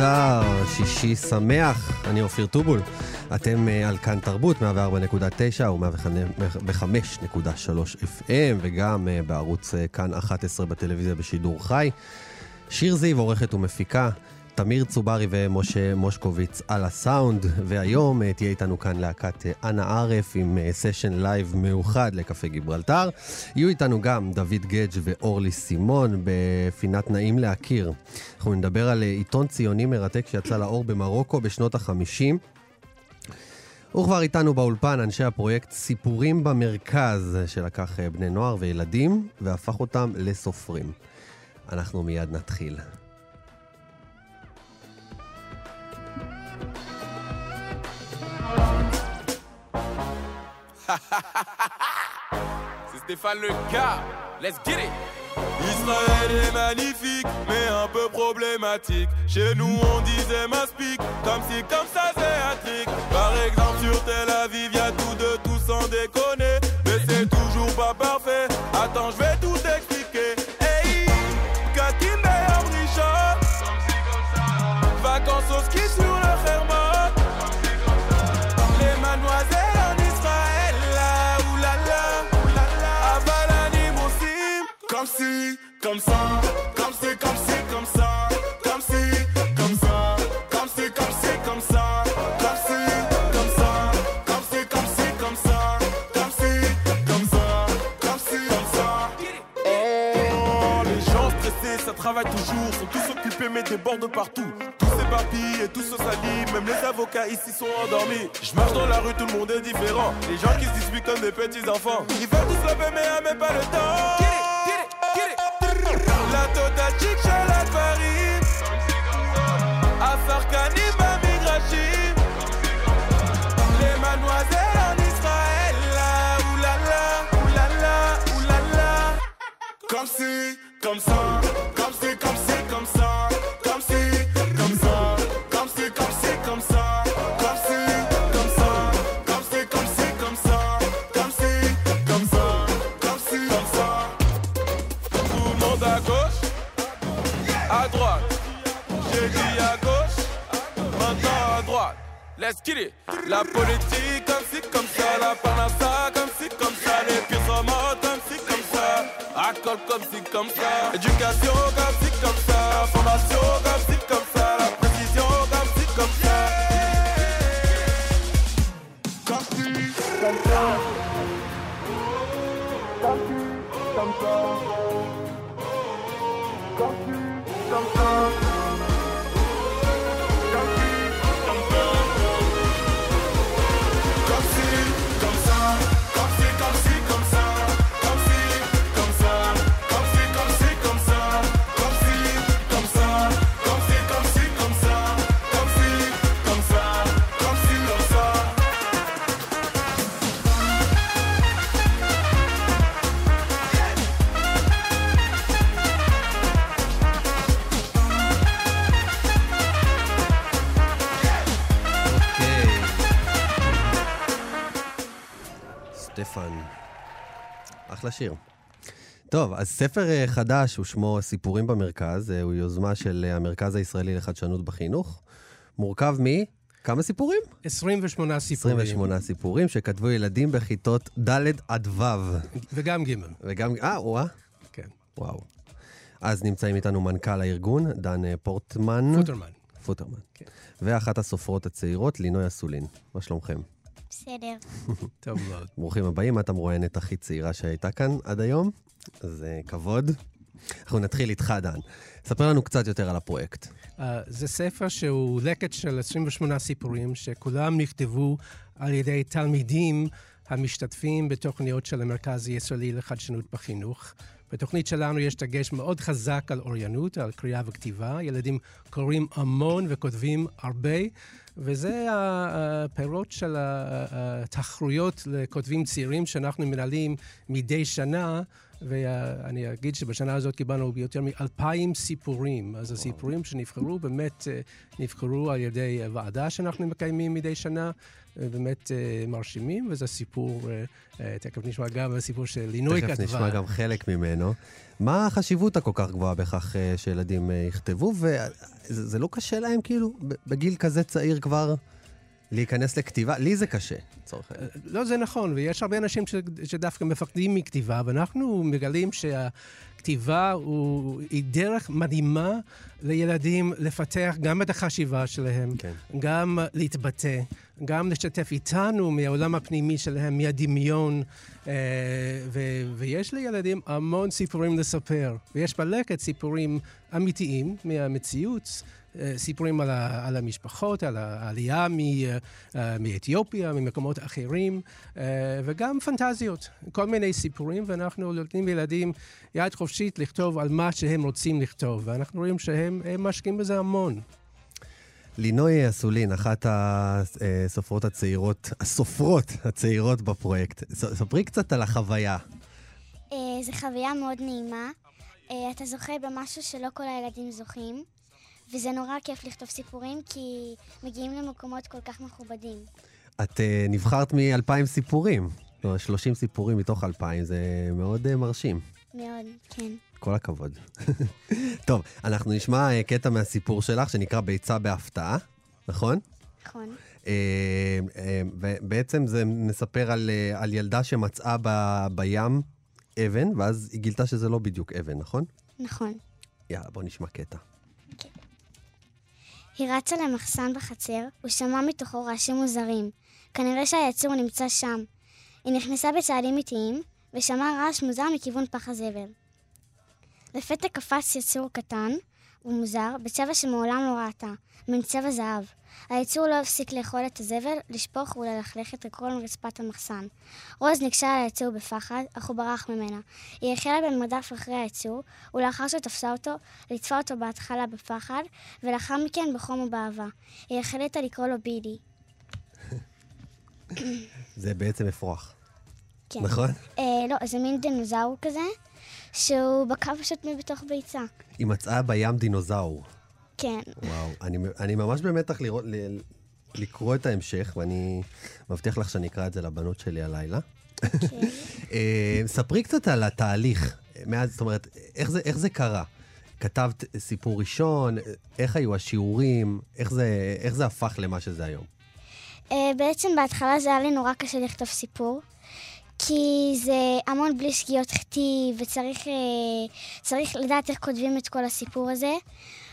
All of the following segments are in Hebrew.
גיברלטר, שישי שמח, אני אופיר טובול. אתם אה, על כאן תרבות, 104.9 ו-105.3 FM, וגם אה, בערוץ אה, כאן 11 בטלוויזיה בשידור חי. שיר זיו עורכת ומפיקה, תמיר צוברי ומשה מושקוביץ על הסאונד, והיום אה, תהיה איתנו כאן להקת אה, אנה ערף עם אה, סשן לייב מאוחד לקפה גיברלטר. יהיו איתנו גם דוד גדג' ואורלי סימון בפינת נעים להכיר. אנחנו נדבר על אה, עיתון ציוני מרתק שיצא לאור במרוקו בשנות החמישים. וכבר איתנו באולפן אנשי הפרויקט סיפורים במרכז, שלקח אה, בני נוער וילדים והפך אותם לסופרים. אנחנו מיד נתחיל. C'est Stéphane le gars. Let's get it. Israël est magnifique, mais un peu problématique. Chez nous, on disait m'aspic, comme si comme ça c'est un trick. Par exemple, sur Tel Aviv, y'a tout de tout sans déconner. Mais c'est toujours pas parfait. Attends, je vais tout expliquer. Si, comme ça, comme si, comme si, comme ça, comme si, comme ça, comme si, comme si, comme ça, comme si, comme ça, comme si, comme si, comme ça, comme si, comme ça, comme si, comme ça. Oh, les gens stressés, ça travaille toujours, sont tous occupés mais débordent partout. Tous s'éparpillent et tous se salient, même les avocats ici sont endormis. Je marche dans la rue, tout le monde est différent. Les gens qui se disputent comme des petits enfants. Ils veulent tous lever mais a même pas le temps. Chic chez la Paris. Afar Kanim, Migrachim. Les mademoiselles en Israël, oulala, oulala, oulala. Comme si, comme ça, La politique comme si, comme ça, la panassa comme si, comme ça, les pieds sont morts comme si, comme ça, alcool comme si, comme ça, éducation comme si, comme ça, formation comme si, comme ça, la précision comme si, comme ça. Comme si, comme ça. Comme si, comme ça. טוב, אז ספר אה, חדש, הוא שמו סיפורים במרכז, אה, הוא יוזמה של אה, המרכז הישראלי לחדשנות בחינוך. מורכב מ... כמה סיפורים? 28 סיפורים. 28 סיפורים שכתבו ילדים בכיתות ד' עד ו'. וגם ג', וגם... אה, וואה. כן. וואו. אז נמצאים איתנו מנכ"ל הארגון, דן פורטמן. פוטרמן. פוטרמן. כן. ואחת הסופרות הצעירות, לינוי אסולין. מה שלומכם? בסדר. טוב מאוד. ברוכים הבאים, את המרואיינת הכי צעירה שהייתה כאן עד היום, uh, כבוד. אנחנו נתחיל איתך, דן. ספר לנו קצת יותר על הפרויקט. Uh, זה ספר שהוא לקט של 28 סיפורים, שכולם נכתבו על ידי תלמידים המשתתפים בתוכניות של המרכז הישראלי לחדשנות בחינוך. בתוכנית שלנו יש דגש מאוד חזק על אוריינות, על קריאה וכתיבה. ילדים קוראים המון וכותבים הרבה, וזה הפירות של התחרויות לכותבים צעירים שאנחנו מנהלים מדי שנה. ואני אגיד שבשנה הזאת קיבלנו יותר מאלפיים סיפורים. אז הסיפורים שנבחרו באמת אה, נבחרו על ידי ועדה שאנחנו מקיימים מדי שנה, אה, באמת אה, מרשימים, וזה סיפור, תכף נשמע גם הסיפור של לינוי כתבה. תכף נשמע גם חלק ממנו. מה החשיבות הכל כך גבוהה בכך שילדים יכתבו, וזה לא קשה להם כאילו, בגיל כזה צעיר כבר? להיכנס לכתיבה, לי זה קשה, לצורך העניין. לא, זה נכון, ויש הרבה אנשים ש, שדווקא מפחדים מכתיבה, ואנחנו מגלים שהכתיבה הוא, היא דרך מדהימה לילדים לפתח גם את החשיבה שלהם, כן. גם להתבטא, גם לשתף איתנו מהעולם הפנימי שלהם, מהדמיון, אה, ו, ויש לילדים המון סיפורים לספר, ויש בלקט סיפורים אמיתיים מהמציאות. אה, סיפורים על, ה, על המשפחות, על העלייה מ, אה, מאתיופיה, ממקומות אחרים, אה, וגם פנטזיות, כל מיני סיפורים, ואנחנו נותנים לילדים יד חופשית לכתוב על מה שהם רוצים לכתוב, ואנחנו רואים שהם משקיעים בזה המון. לינוי אסולין, אחת הסופרות הצעירות, הסופרות הצעירות בפרויקט. ספרי קצת על החוויה. זו חוויה מאוד נעימה. אתה זוכה במשהו שלא כל הילדים זוכים. וזה נורא כיף לכתוב סיפורים, כי מגיעים למקומות כל כך מכובדים. את uh, נבחרת מ-2,000 סיפורים. לא, 30 סיפורים מתוך 2,000, זה מאוד uh, מרשים. מאוד, כן. כל הכבוד. טוב, אנחנו נשמע uh, קטע מהסיפור שלך, שנקרא ביצה בהפתעה, נכון? נכון. Uh, uh, ובעצם זה מספר על, uh, על ילדה שמצאה ב, בים אבן, ואז היא גילתה שזה לא בדיוק אבן, נכון? נכון. יאללה, בוא נשמע קטע. היא רצה למחסן בחצר, ושמעה מתוכו רעשים מוזרים. כנראה שהיצור נמצא שם. היא נכנסה בצעדים איטיים, ושמעה רעש מוזר מכיוון פח הזבל. לפתע קפץ יצור קטן ומוזר, בצבע שמעולם לא ראתה, מן צבע זהב. היצור לא הפסיק לאכול את הזבל, לשפוך וללכלך את כל רצפת המחסן. רוז ניגשה על היצור בפחד, אך הוא ברח ממנה. היא החלה במרדף אחרי היצור, ולאחר שתפסה אותו, ליטפה אותו בהתחלה בפחד, ולאחר מכן בחום ובאהבה. היא החליטה לקרוא לו בידי. זה בעצם אפרוח. כן. נכון? אה, לא, זה מין דינוזאור כזה, שהוא בקע פשוט מבתוך ביצה. היא מצאה בים דינוזאור. כן. וואו, אני, אני ממש במתח לראות, ל, לקרוא את ההמשך, ואני מבטיח לך שאני אקרא את זה לבנות שלי הלילה. אה, ספרי קצת על התהליך, מאז, זאת אומרת, איך זה, איך זה קרה? כתבת סיפור ראשון, איך היו השיעורים, איך זה, איך זה הפך למה שזה היום? Uh, בעצם בהתחלה זה היה לי נורא קשה לכתוב סיפור. כי זה המון בלי שגיאות כתיב, וצריך uh, לדעת איך כותבים את כל הסיפור הזה.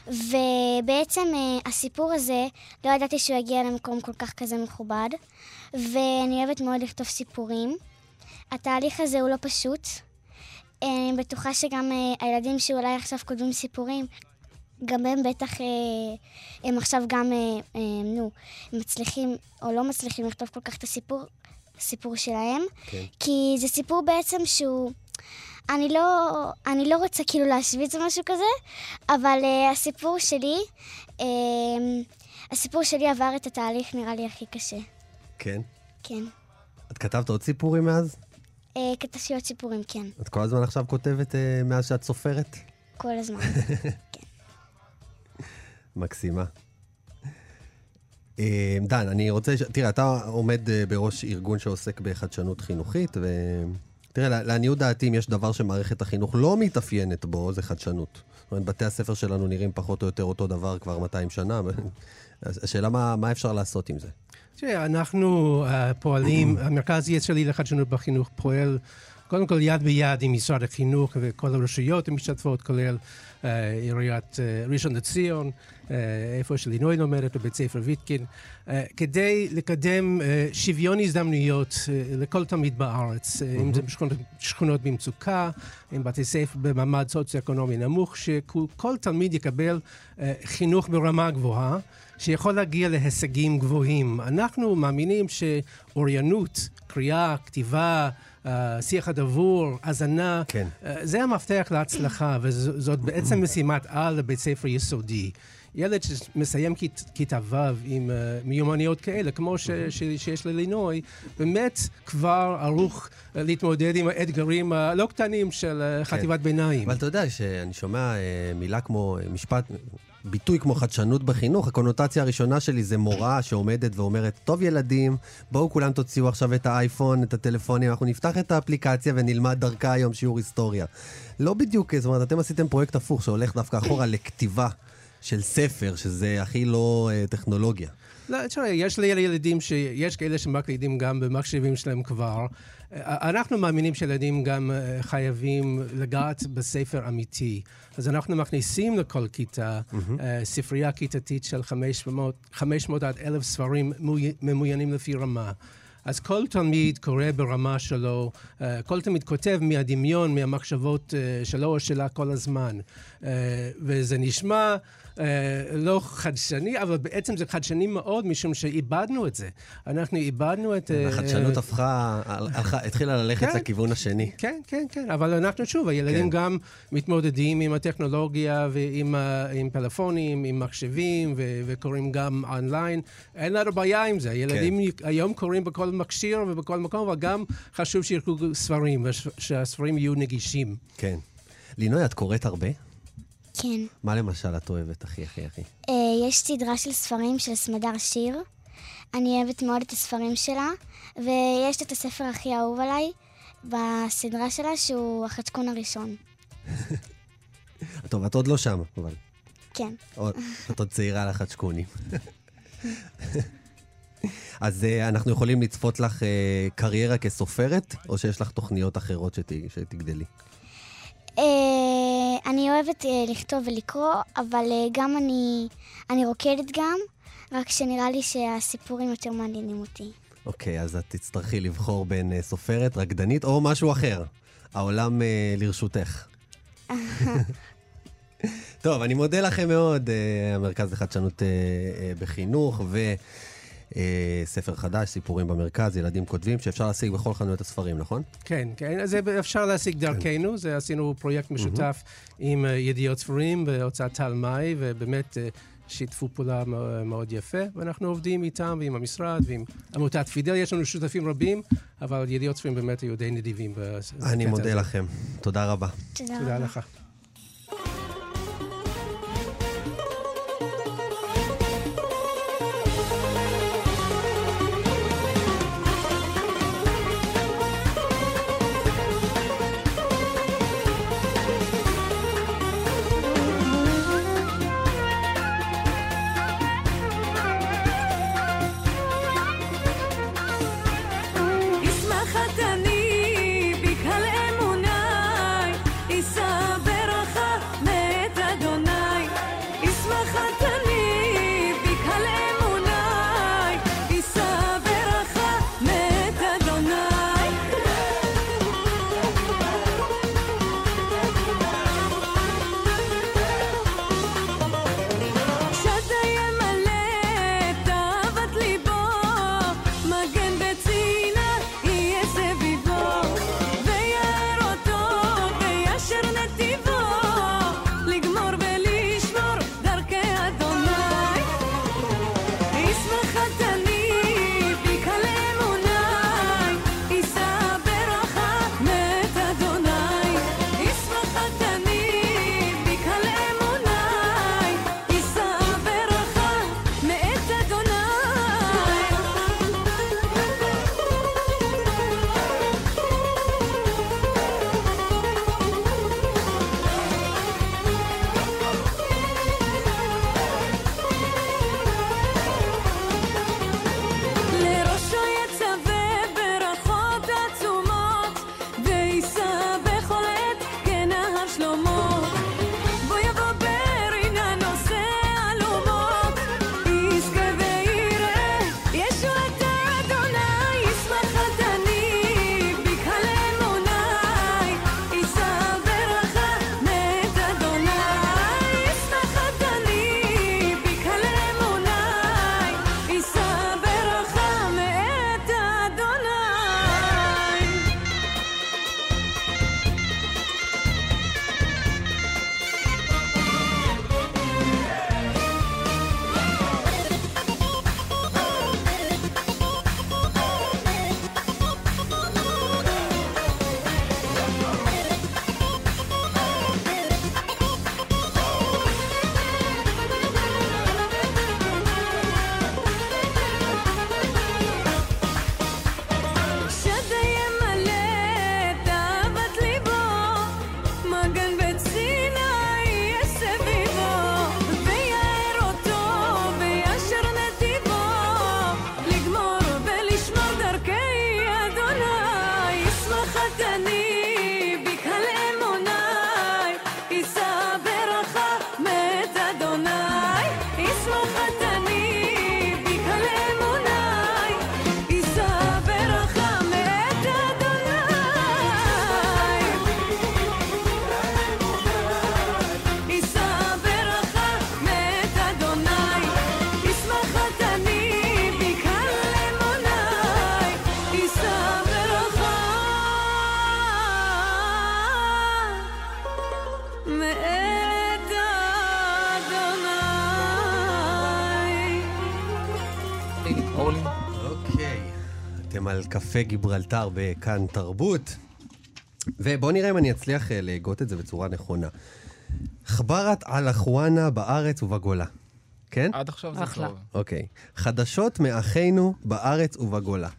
ובעצם uh, הסיפור הזה, לא ידעתי שהוא יגיע למקום כל כך כזה מכובד, ואני אוהבת מאוד לכתוב סיפורים. התהליך הזה הוא לא פשוט. אני בטוחה שגם uh, הילדים שאולי עכשיו כותבים סיפורים, גם הם בטח, הם עכשיו גם, נו, מצליחים או לא מצליחים לכתוב כל כך את הסיפור, הסיפור שלהם. כן. כי זה סיפור בעצם שהוא... אני לא, אני לא רוצה כאילו להשוויץ או משהו כזה, אבל uh, הסיפור שלי, uh, הסיפור שלי עבר את התהליך נראה לי הכי קשה. כן? כן. את כתבת עוד סיפורים מאז? Uh, כתבתי עוד סיפורים, כן. את כל הזמן עכשיו כותבת uh, מאז שאת סופרת? כל הזמן, כן. מקסימה. דן, אני רוצה, תראה, אתה עומד בראש ארגון שעוסק בחדשנות חינוכית, ו... תראה, לעניות דעתי, אם יש דבר שמערכת החינוך לא מתאפיינת בו, זה חדשנות. זאת אומרת, בתי הספר שלנו נראים פחות או יותר אותו דבר כבר 200 שנה. השאלה מה, מה אפשר לעשות עם זה. תראה, אנחנו uh, פועלים, המרכז הישראלי לחדשנות בחינוך פועל קודם כל יד ביד עם משרד החינוך וכל הרשויות המשתתפות, כולל uh, עיריית uh, ראשון לציון, uh, איפה שלינוי לומדת, בבית ספר ויטקין, uh, כדי לקדם uh, שוויון הזדמנויות uh, לכל תלמיד בארץ, uh, אם זה בשכונות, שכונות במצוקה, עם בתי ספר במעמד סוציו-אקונומי נמוך, שכל תלמיד יקבל uh, חינוך ברמה גבוהה. שיכול להגיע להישגים גבוהים. אנחנו מאמינים שאוריינות, קריאה, כתיבה, אה, שיח הדבור, הזנה, כן. אה, זה המפתח להצלחה, וזאת בעצם משימת על לבית ספר יסודי. ילד שמסיים כית, כיתה ו' עם uh, מיומנויות כאלה, כמו ש, ש, שיש ללינוי, באמת כבר ערוך uh, להתמודד עם האתגרים הלא קטנים של uh, חטיבת כן. ביניים. אבל אתה יודע שאני שומע uh, מילה כמו, משפט, ביטוי כמו חדשנות בחינוך, הקונוטציה הראשונה שלי זה מורה שעומדת ואומרת, טוב ילדים, בואו כולם תוציאו עכשיו את האייפון, את הטלפונים, אנחנו נפתח את האפליקציה ונלמד דרכה היום שיעור היסטוריה. לא בדיוק, זאת אומרת, אתם עשיתם פרויקט הפוך שהולך דווקא אחורה לכתיבה של ספר, שזה הכי לא uh, טכנולוגיה. לא, תראה, יש לי ילדים שיש כאלה שמקלידים גם במחשבים שלהם כבר. אנחנו מאמינים שילדים גם אה, חייבים לגעת בספר אמיתי. אז אנחנו מכניסים לכל כיתה mm-hmm. ספרייה כיתתית של 500, 500 עד 1,000 ספרים ממוינים לפי רמה. אז כל תלמיד קורא ברמה שלו, אה, כל תלמיד כותב מהדמיון, מהמחשבות שלו או שלה כל הזמן. וזה נשמע... אה, לא חדשני, אבל בעצם זה חדשני מאוד, משום שאיבדנו את זה. אנחנו איבדנו את... אה, החדשנות הפכה, התחילה ללכת כן. לכיוון השני. כן, כן, כן, אבל אנחנו שוב, הילדים כן. גם מתמודדים עם הטכנולוגיה ועם עם פלאפונים, עם מחשבים, וקוראים גם אונליין. אין לנו בעיה עם זה. הילדים כן. היום קוראים בכל מכשיר ובכל מקום, אבל גם חשוב שיקראו ספרים, ושהספרים יהיו נגישים. כן. לינוי, את קוראת הרבה? כן. מה למשל את אוהבת הכי הכי הכי? Uh, יש סדרה של ספרים של סמדר שיר. אני אוהבת מאוד את הספרים שלה, ויש את הספר הכי אהוב עליי בסדרה שלה, שהוא החצקון הראשון. טוב, את עוד לא שם, אבל... כן. את עוד צעירה על החצ'קונים. אז uh, אנחנו יכולים לצפות לך uh, קריירה כסופרת, או שיש לך תוכניות אחרות שת, שתגדלי? Uh, אני אוהבת uh, לכתוב ולקרוא, אבל uh, גם אני, אני רוקדת גם, רק שנראה לי שהסיפורים יותר מעניינים אותי. אוקיי, okay, אז את תצטרכי לבחור בין uh, סופרת, רקדנית או משהו אחר. העולם uh, לרשותך. טוב, אני מודה לכם מאוד, uh, המרכז לחדשנות uh, uh, בחינוך, ו... אה, ספר חדש, סיפורים במרכז, ילדים כותבים, שאפשר להשיג בכל חנויות הספרים, נכון? כן, כן, אז אפשר להשיג דרכנו, כן. זה עשינו פרויקט משותף mm-hmm. עם uh, ידיעות ספרים בהוצאת טל מאי, ובאמת uh, שיתפו פעולה מאוד יפה, ואנחנו עובדים איתם ועם המשרד ועם עמותת פידל, יש לנו שותפים רבים, אבל ידיעות ספרים באמת היו די נדיבים. אני מודה לכם, תודה רבה. תודה, תודה לך. קפה גיברלטר בכאן תרבות. ובואו נראה אם אני אצליח אה, להגות את זה בצורה נכונה. חברת על אחואנה בארץ ובגולה. כן? עד עכשיו זה אחלה. טוב. אוקיי. חדשות מאחינו בארץ ובגולה.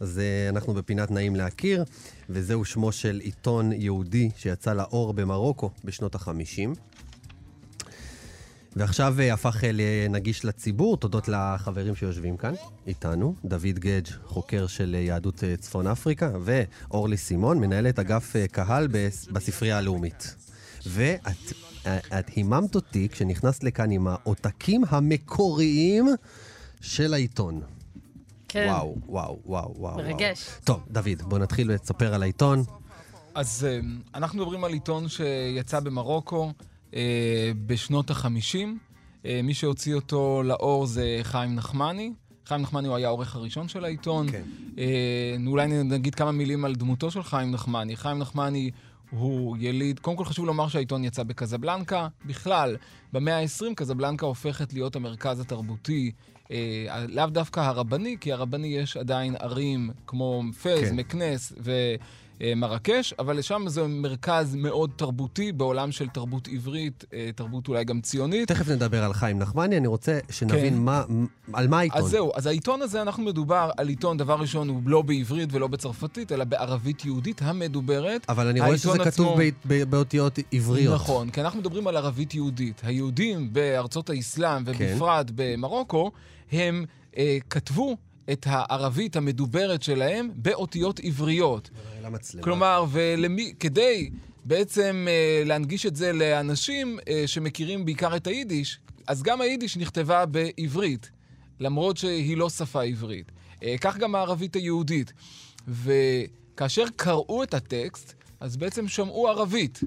אז אה, אנחנו בפינת נעים להכיר, וזהו שמו של עיתון יהודי שיצא לאור במרוקו בשנות החמישים. ועכשיו אה, הפך אה, לנגיש לציבור, תודות לחברים שיושבים כאן איתנו, דוד גדג', חוקר של אה, יהדות צפון אפריקה, ואורלי סימון, מנהלת אגף קהל בס- בספרייה הלאומית. ואת את היממת אותי כשנכנסת לכאן עם העותקים המקוריים של העיתון. כן. וואו, וואו, וואו, וואו. מרגש. וואו. טוב, דוד, בוא נתחיל לספר על העיתון. אז אנחנו מדברים על עיתון שיצא במרוקו בשנות ה-50. אה, מי שהוציא אותו לאור זה חיים נחמני. חיים נחמני הוא היה העורך הראשון של העיתון. כן. אה, אולי נגיד כמה מילים על דמותו של חיים נחמני. חיים נחמני הוא יליד, קודם כל חשוב לומר שהעיתון יצא בקזבלנקה. בכלל, במאה ה-20 קזבלנקה הופכת להיות המרכז התרבותי, אה, לאו דווקא הרבני, כי הרבני יש עדיין ערים כמו פז, כן. מקנס ומרקש, אבל שם זה מרכז מאוד תרבותי בעולם של תרבות עברית, אה, תרבות אולי גם ציונית. תכף נדבר על חיים נחמני, אני רוצה שנבין כן. מה, על מה העיתון. אז זהו, אז העיתון הזה, אנחנו מדובר על עיתון, דבר ראשון, הוא לא בעברית ולא בצרפתית, אלא בערבית יהודית המדוברת. אבל אני רואה שזה העיתון כתוב עצמו- בא- ב- באותיות עבריות. נכון, כי אנחנו מדברים על ערבית יהודית. היהודים בארצות האסלאם, כן. ובפרט במרוקו, הם אה, כתבו את הערבית המדוברת שלהם באותיות עבריות. למצלמה. כלומר, ולמי, כדי בעצם אה, להנגיש את זה לאנשים אה, שמכירים בעיקר את היידיש, אז גם היידיש נכתבה בעברית, למרות שהיא לא שפה עברית. אה, כך גם הערבית היהודית. וכאשר קראו את הטקסט, אז בעצם שמעו ערבית.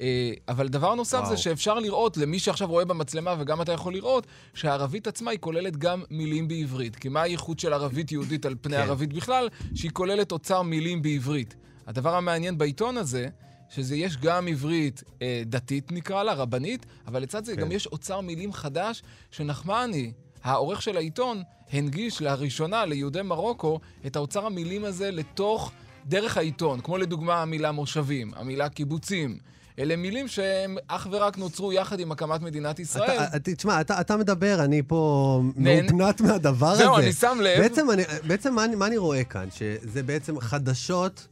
אה, אבל דבר נוסף וואו. זה שאפשר לראות, למי שעכשיו רואה במצלמה, וגם אתה יכול לראות, שהערבית עצמה היא כוללת גם מילים בעברית. כי מה הייחוד של ערבית יהודית על פני כן. ערבית בכלל? שהיא כוללת אוצר מילים בעברית. הדבר המעניין בעיתון הזה, שזה יש גם עברית אה, דתית נקרא לה, רבנית, אבל לצד זה כן. גם יש אוצר מילים חדש, שנחמני, העורך של העיתון, הנגיש לראשונה ליהודי מרוקו את האוצר המילים הזה לתוך, דרך העיתון. כמו לדוגמה המילה מושבים, המילה קיבוצים. אלה מילים שהם אך ורק נוצרו יחד עם הקמת מדינת ישראל. אתה, אתה- תשמע, אתה, אתה מדבר, אני פה. מאופנת מהדבר הזה. זהו, אני שם לב. בעצם, אני, בעצם מה, אני, מה אני רואה כאן? שזה בעצם חדשות,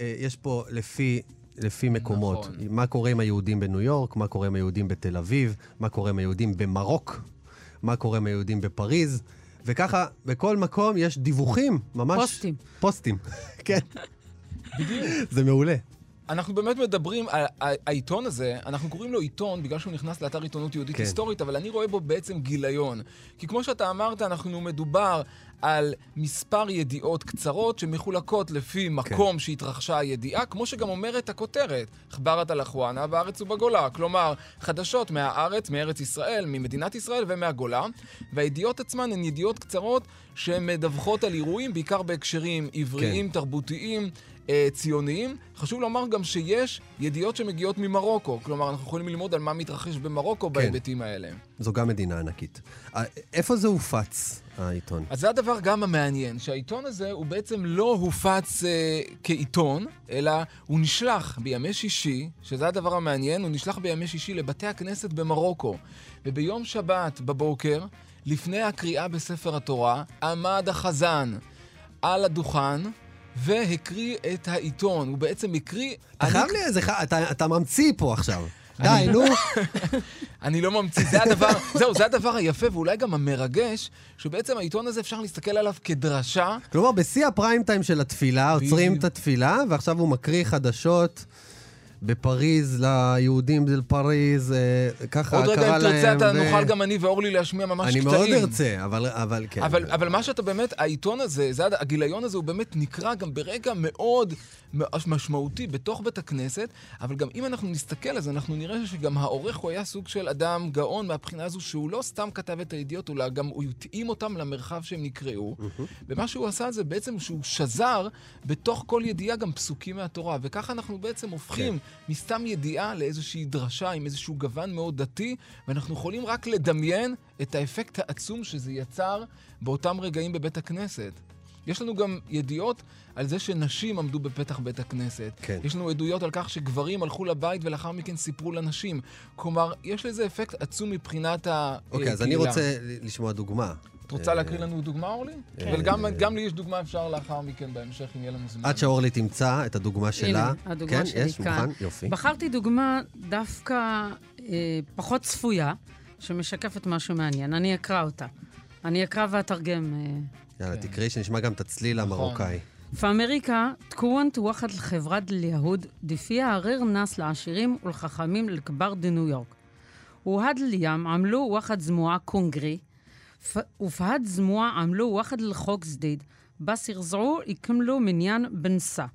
אה, יש פה לפי... לפי מקומות. נכון. מה קורה עם היהודים בניו יורק, מה קורה עם היהודים בתל אביב, מה קורה עם היהודים במרוק, מה קורה עם היהודים בפריז, וככה, בכל מקום יש דיווחים, ממש... פוסטים. פוסטים, כן. זה מעולה. אנחנו באמת מדברים, העיתון הזה, אנחנו קוראים לו עיתון בגלל שהוא נכנס לאתר עיתונות יהודית כן. היסטורית, אבל אני רואה בו בעצם גיליון. כי כמו שאתה אמרת, אנחנו מדובר על מספר ידיעות קצרות שמחולקות לפי מקום שהתרחשה הידיעה, כמו שגם אומרת הכותרת, חברת על אחואנה בארץ ובגולה. כלומר, חדשות מהארץ, מארץ ישראל, ממדינת ישראל ומהגולה, והידיעות עצמן הן ידיעות קצרות שמדווחות על אירועים, בעיקר בהקשרים עבריים, תרבותיים. אה, ציוניים. חשוב לומר גם שיש ידיעות שמגיעות ממרוקו. כלומר, אנחנו יכולים ללמוד על מה מתרחש במרוקו בהיבטים האלה. זו גם מדינה ענקית. אה, איפה זה הופץ, העיתון? אז זה הדבר גם המעניין, שהעיתון הזה הוא בעצם לא הופץ אה, כעיתון, אלא הוא נשלח בימי שישי, שזה הדבר המעניין, הוא נשלח בימי שישי לבתי הכנסת במרוקו. וביום שבת בבוקר, לפני הקריאה בספר התורה, עמד החזן על הדוכן והקריא את העיתון. הוא בעצם הקריא... אתה חייב לי איזה... אתה- ממציא פה עכשיו. די, נו. אני לא ממציא, זה הדבר, זהו, זה הדבר היפה ואולי גם המרגש, שבעצם העיתון הזה אפשר להסתכל עליו כדרשה. כלומר, בשיא הפריים טיים של התפילה, עוצרים. את התפילה, ועכשיו הוא מקריא חדשות בפריז, ליהודים של פריז, אה, ככה עוד רגע, אם להם. תרצה, אתה ו- נוכל גם אני ואורלי להשמיע ממש אני קטעים. מאוד ארצה, אבל, אבל כן. אבל, אבל מה שאתה באמת, העיתון הזה, זה, הגיליון הזה, הוא באמת נקרא גם ברגע מאוד משמעותי בתוך בית הכנסת, אבל גם אם אנחנו נסתכל, אז אנחנו נראה שגם העורך הוא היה סוג של אדם גאון מהבחינה הזו שהוא לא סתם כתב את הידיעות, אלא גם הוא התאים אותם למרחב שהם נקראו. ומה שהוא עשה זה בעצם שהוא שזר בתוך כל ידיעה גם פסוקים מהתורה, וככה אנחנו בעצם הופכים מסתם ידיעה לאיזושהי דרשה עם איזשהו גוון מאוד דתי, ואנחנו יכולים רק לדמיין את האפקט העצום שזה יצר באותם רגעים בבית הכנסת. יש לנו גם ידיעות על זה שנשים עמדו בפתח בית הכנסת. כן. יש לנו עדויות על כך שגברים הלכו לבית ולאחר מכן סיפרו לנשים. כלומר, יש לזה אפקט עצום מבחינת הקהילה. אוקיי, אז אני רוצה לשמוע דוגמה. את רוצה להקריא לנו דוגמה, אורלי? כן. וגם גם לי יש דוגמה, אפשר לאחר מכן בהמשך, אם יהיה לנו זמן. עד שאורלי תמצא את הדוגמה שלה. הנה, הדוגמה כן, שלי יש, כאן. מוכן? יופי. בחרתי דוגמה דווקא אה, פחות צפויה, שמשקפת משהו מעניין. אני אקרא אותה. אני אקרא ואתרגם. אה. יאללה, כן. תקראי שנשמע גם את הצליל נכון. המרוקאי. פאמריקה תקוונט וחד לחברת ליהוד, דפי הערר נס לעשירים ולחכמים לכבר דניו יורק. והד לים עמלו ווחד זמועה קונגרי, ופהד זמועה עמלו ווחד לחוק זדיד, בס ירזעו יקמלו מניין בנסה.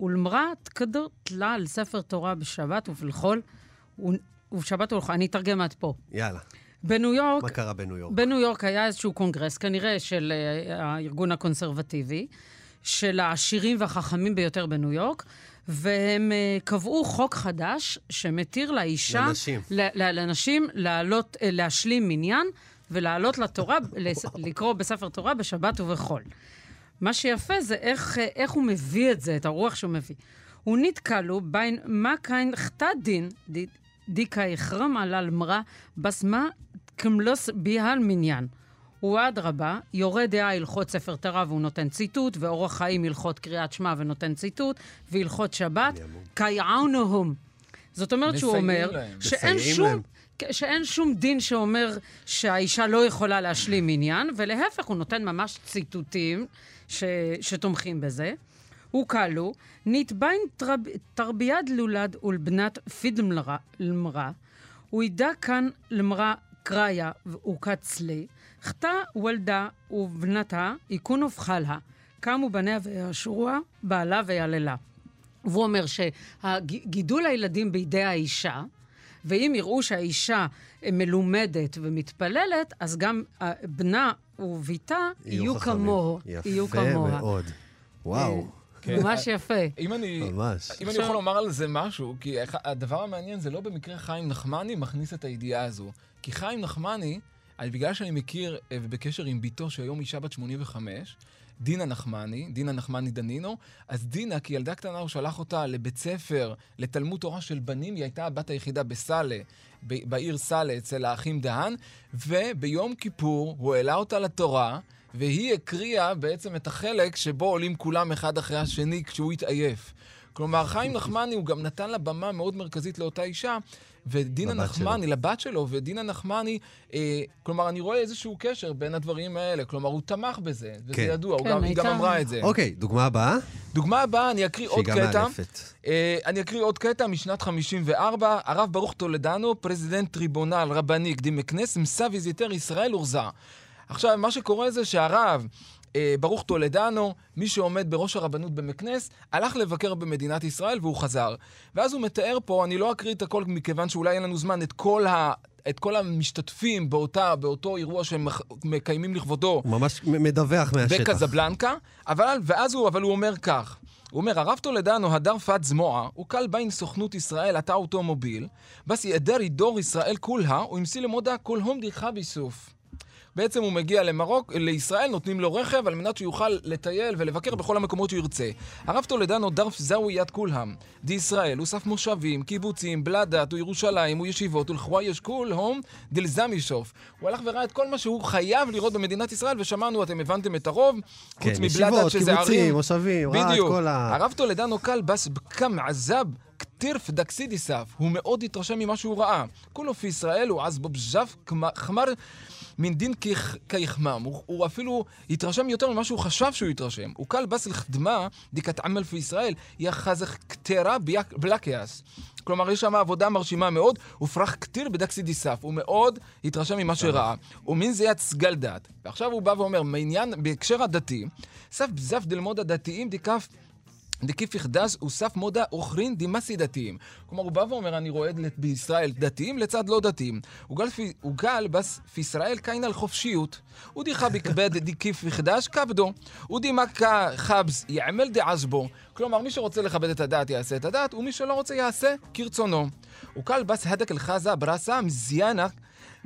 ולמרה תקדר תלה על ספר תורה בשבת ובלחול, ובשבת ובלחול. אני אתרגמת פה. יאללה. בניו יורק מה קרה בניו יורק? בניו יורק היה איזשהו קונגרס, כנראה של אה, הארגון הקונסרבטיבי, של העשירים והחכמים ביותר בניו יורק, והם אה, קבעו חוק חדש שמתיר לאישה... לנשים. לנשים לעלות, אה, להשלים מניין ולעלות לתורה, לס- לקרוא בספר תורה בשבת ובחול. מה שיפה זה איך, איך הוא מביא את זה, את הרוח שהוא מביא. הוא נתקלו בין מה קיין חתדין, דיקה יחרם על אלמרה, בס מה כמלוס ביהל מניין. ואדרבה, יורה דעה הלכות ספר תורה והוא נותן ציטוט, ואורח חיים הלכות קריאת שמע ונותן ציטוט, והלכות שבת, קייעונהום. זאת אומרת שהוא אומר להם. שאין שום... להם. שאין שום דין שאומר שהאישה לא יכולה להשלים עניין, ולהפך, הוא נותן ממש ציטוטים ש... שתומכים בזה. הוא קלו, נתביין תרב... תרביד לולד ולבנת פיד למרה, הוא ידע כאן למרה קראיה וקצלי, חתה ולדה ובנתה יכון ובחלה, קמו בניה ויאשרוה, בעלה ויעללה. והוא אומר שגידול הילדים בידי האישה, ואם יראו שהאישה אה, מלומדת ומתפללת, אז גם אה, בנה וביתה יהיו. כמוהו. יהיו יפה כמוה. מאוד. וואו, כן. ממש יפה. אם אני, ממש. אם אני יכול לומר על זה משהו, כי הדבר המעניין זה לא במקרה חיים נחמני מכניס את הידיעה הזו. כי חיים נחמני, אני- בגלל שאני מכיר אה, ובקשר עם בתו, שהיום אישה בת 85, דינה נחמני, דינה נחמני דנינו, אז דינה, כילדה קטנה, הוא שלח אותה לבית ספר, לתלמוד תורה של בנים, היא הייתה הבת היחידה בסאלה, בעיר סאלה, אצל האחים דהן, וביום כיפור הוא העלה אותה לתורה, והיא הקריאה בעצם את החלק שבו עולים כולם אחד אחרי השני כשהוא התעייף. כלומר, חיים נחמני, הוא גם נתן לה במה מאוד מרכזית לאותה אישה, ודינה נחמני, שלו. לבת שלו, ודינה נחמני, אה, כלומר, אני רואה איזשהו קשר בין הדברים האלה. כלומר, הוא תמך בזה, וזה כן. ידוע, הוא כן, גם, היא גם אמרה את זה. אוקיי, דוגמה הבאה, דוגמה הבאה, אני אקריא שהיא עוד גם קטע. מאלפת. אה, אני אקריא עוד קטע משנת 54, הרב ברוך טולדנו, président tribunal rabbinique de Meknès, مشى visiter ישראל ورجع. עכשיו, מה שקורה זה שהרב אה, ברוך טולדנו, מי שעומד בראש הרבנות במקנס, הלך לבקר במדינת ישראל והוא חזר. ואז הוא מתאר פה, אני לא אקריא את הכל מכיוון שאולי אין לנו זמן, את כל ה... את כל המשתתפים באותה, באותו אירוע שהם מקיימים לכבודו ממש מדווח מהשטח. בקזבלנקה, אבל, ואז הוא, אבל הוא אומר כך. הוא אומר, הרב טולדנו, הדר פת זמועה, הוא קל בין סוכנות ישראל, אתה אוטומוביל, בס יעדר ידור ישראל כולה, הוא המסיא למודה כל הום דיחה ביסוף. בעצם הוא מגיע למרוק, לישראל, נותנים לו רכב על מנת שיוכל לטייל ולבקר בכל המקומות שהוא ירצה. הרב טולדנו דרף זהו יד כולם. די ישראל, הוא סף מושבים, קיבוצים, בלדת, הוא ירושלים, הוא ישיבות, ולכווה יש כול הום דלזם ישוף. הוא הלך וראה את כל מה שהוא חייב לראות במדינת ישראל, ושמענו, אתם הבנתם את הרוב, כן, חוץ ישיבות, שזה קיבוצים, ערים. מושבים, ראה את. כל ה... הרב טולדנו קל בס בקם עזב כתיר פדקסידיסף. הוא מאוד התרשם ממה שהוא ראה. כולו פי ישראל הוא עז בו בז'ף חמר מן דין כיח- כיחמם. הוא, הוא אפילו התרשם יותר ממה שהוא חשב שהוא התרשם. הוא קל בס לחדמה דיקת עמל פי ישראל, יחזך כתרה ביק- בלקיאס. כלומר, יש שם עבודה מרשימה מאוד, ופרח כתיר בדקסידיסף. הוא מאוד התרשם ממה שראה. ומין זה יד סגל דת. ועכשיו הוא בא ואומר, מעניין, בהקשר הדתי, סף בזף דלמוד הדתיים דיקף דקיף יחדש הוסף מודה אוכרין דימסי דתיים. כלומר, הוא בא ואומר, אני רואה בישראל דתיים לצד לא דתיים. הוא גל בס פישראל קיין על חופשיות. הוא דיחה בכבד דקיף יחדש כבדו. הוא דימקה חבס יעמל דעזבו. כלומר, מי שרוצה לכבד את הדת יעשה את הדת, ומי שלא רוצה יעשה כרצונו. הוא קל בס הדק אל חזה ברסה מזיינה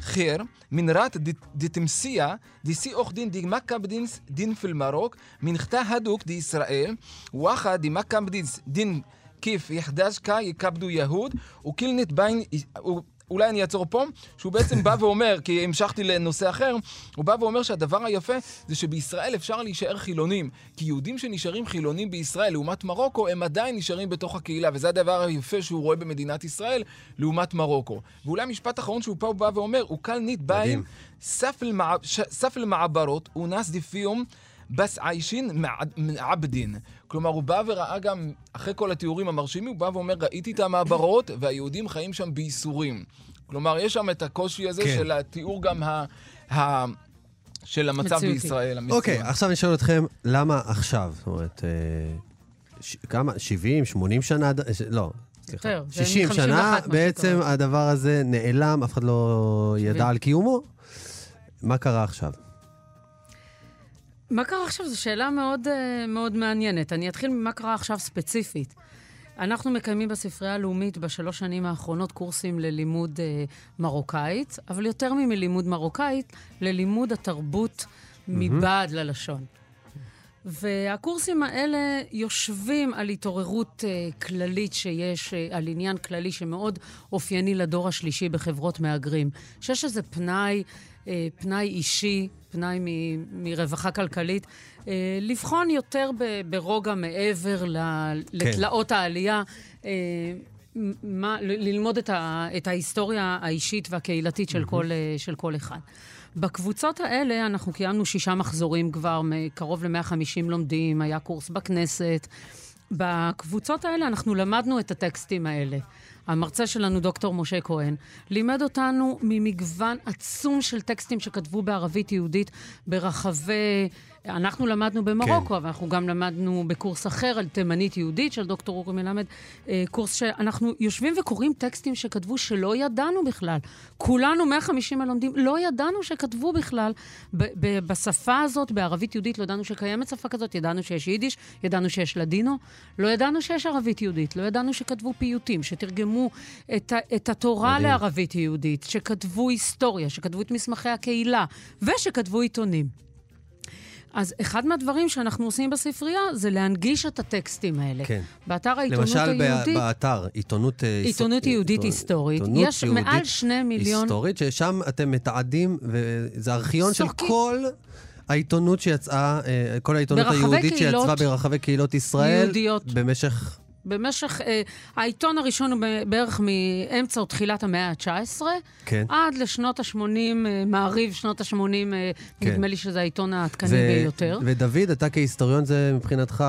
خير من رات دي تمسية دي سي أخ دين دي مكة بدين دين في الماروك من ختا هدوك دي إسرائيل واخا دي مكة بدين دين كيف يحداش كا يكبدو يهود وكل نتبين אולי אני אעצור פה, שהוא בעצם בא ואומר, כי המשכתי לנושא אחר, הוא בא ואומר שהדבר היפה זה שבישראל אפשר להישאר חילונים. כי יהודים שנשארים חילונים בישראל לעומת מרוקו, הם עדיין נשארים בתוך הקהילה, וזה הדבר היפה שהוא רואה במדינת ישראל לעומת מרוקו. ואולי המשפט האחרון שהוא פה בא ואומר, הוא קל ניט באים, סף אל-מעברות, ונס דיפיום. בס עיישין מעבדין. כלומר, הוא בא וראה גם, אחרי כל התיאורים המרשימים, הוא בא ואומר, ראיתי את המעברות, והיהודים חיים שם בייסורים. כלומר, יש שם את הקושי הזה כן. של התיאור גם ה... ה... של המצב מציאותי. בישראל. אוקיי, okay, עכשיו אני שואל אתכם, למה עכשיו? זאת אומרת, אה, ש... כמה? 70, 80 שנה? לא, סליחה. 60 שנה, בעצם הדבר הזה נעלם, אף אחד לא 70. ידע על קיומו. מה קרה עכשיו? מה קרה עכשיו? זו שאלה מאוד, אה, מאוד מעניינת. אני אתחיל ממה קרה עכשיו ספציפית. אנחנו מקיימים בספרייה הלאומית בשלוש שנים האחרונות קורסים ללימוד אה, מרוקאית, אבל יותר מלימוד מרוקאית, ללימוד התרבות מבעד. ללשון. והקורסים האלה יושבים על התעוררות אה, כללית שיש, אה, על עניין כללי שמאוד אופייני לדור השלישי בחברות מהגרים. שיש איזה פנאי, פנאי אישי, פנאי מ- מרווחה כלכלית, אה, לבחון יותר ברוגע מעבר ל- כן. לתלאות העלייה. אה, מה, ללמוד את, ה, את ההיסטוריה האישית והקהילתית של, mm-hmm. כל, אה, של כל אחד. בקבוצות האלה אנחנו קיימנו שישה מחזורים כבר, קרוב ל-150 לומדים, היה קורס בכנסת. בקבוצות האלה אנחנו למדנו את הטקסטים האלה. המרצה שלנו, דוקטור משה כהן, לימד אותנו ממגוון עצום של טקסטים שכתבו בערבית יהודית ברחבי אנחנו למדנו במרוקו, כן. אבל אנחנו גם למדנו בקורס אחר על תימנית יהודית של דוקטור אורי מלמד, אה, קורס שאנחנו יושבים וקוראים טקסטים שכתבו שלא ידענו בכלל. כולנו, 150 הלומדים, לא ידענו שכתבו בכלל בשפה הזאת, בערבית יהודית, לא ידענו שקיימת שפה כזאת, ידענו שיש יידיש, ידענו שיש לדינו, לא ידענו שיש ערבית יהודית, לא ידענו שכתבו פיוטים, שתרגמו את, את התורה מדהים. לערבית יהודית, שכתבו היסטוריה, שכתבו את מסמכי הקהילה, ושכתבו עיתונים. אז אחד מהדברים שאנחנו עושים בספרייה זה להנגיש את הטקסטים האלה. כן. באתר העיתונות למשל היהודית... למשל באתר, עיתונות... אה, עיתונות יהודית היסטורית. עיתונות יש יהודית מעל שני מיליון... היסטורית, ששם אתם מתעדים, וזה ארכיון של כל... העיתונות שיצאה, אה, כל העיתונות היהודית שיצאה ברחבי קהילות ישראל, יהודיות. במשך במשך... אה, העיתון הראשון הוא בערך מאמצע או תחילת המאה ה-19, כן. עד לשנות ה-80, אה, מעריב שנות ה-80, אה, כן. נדמה לי שזה העיתון העדכני ו- ביותר. ודוד, אתה כהיסטוריון, זה מבחינתך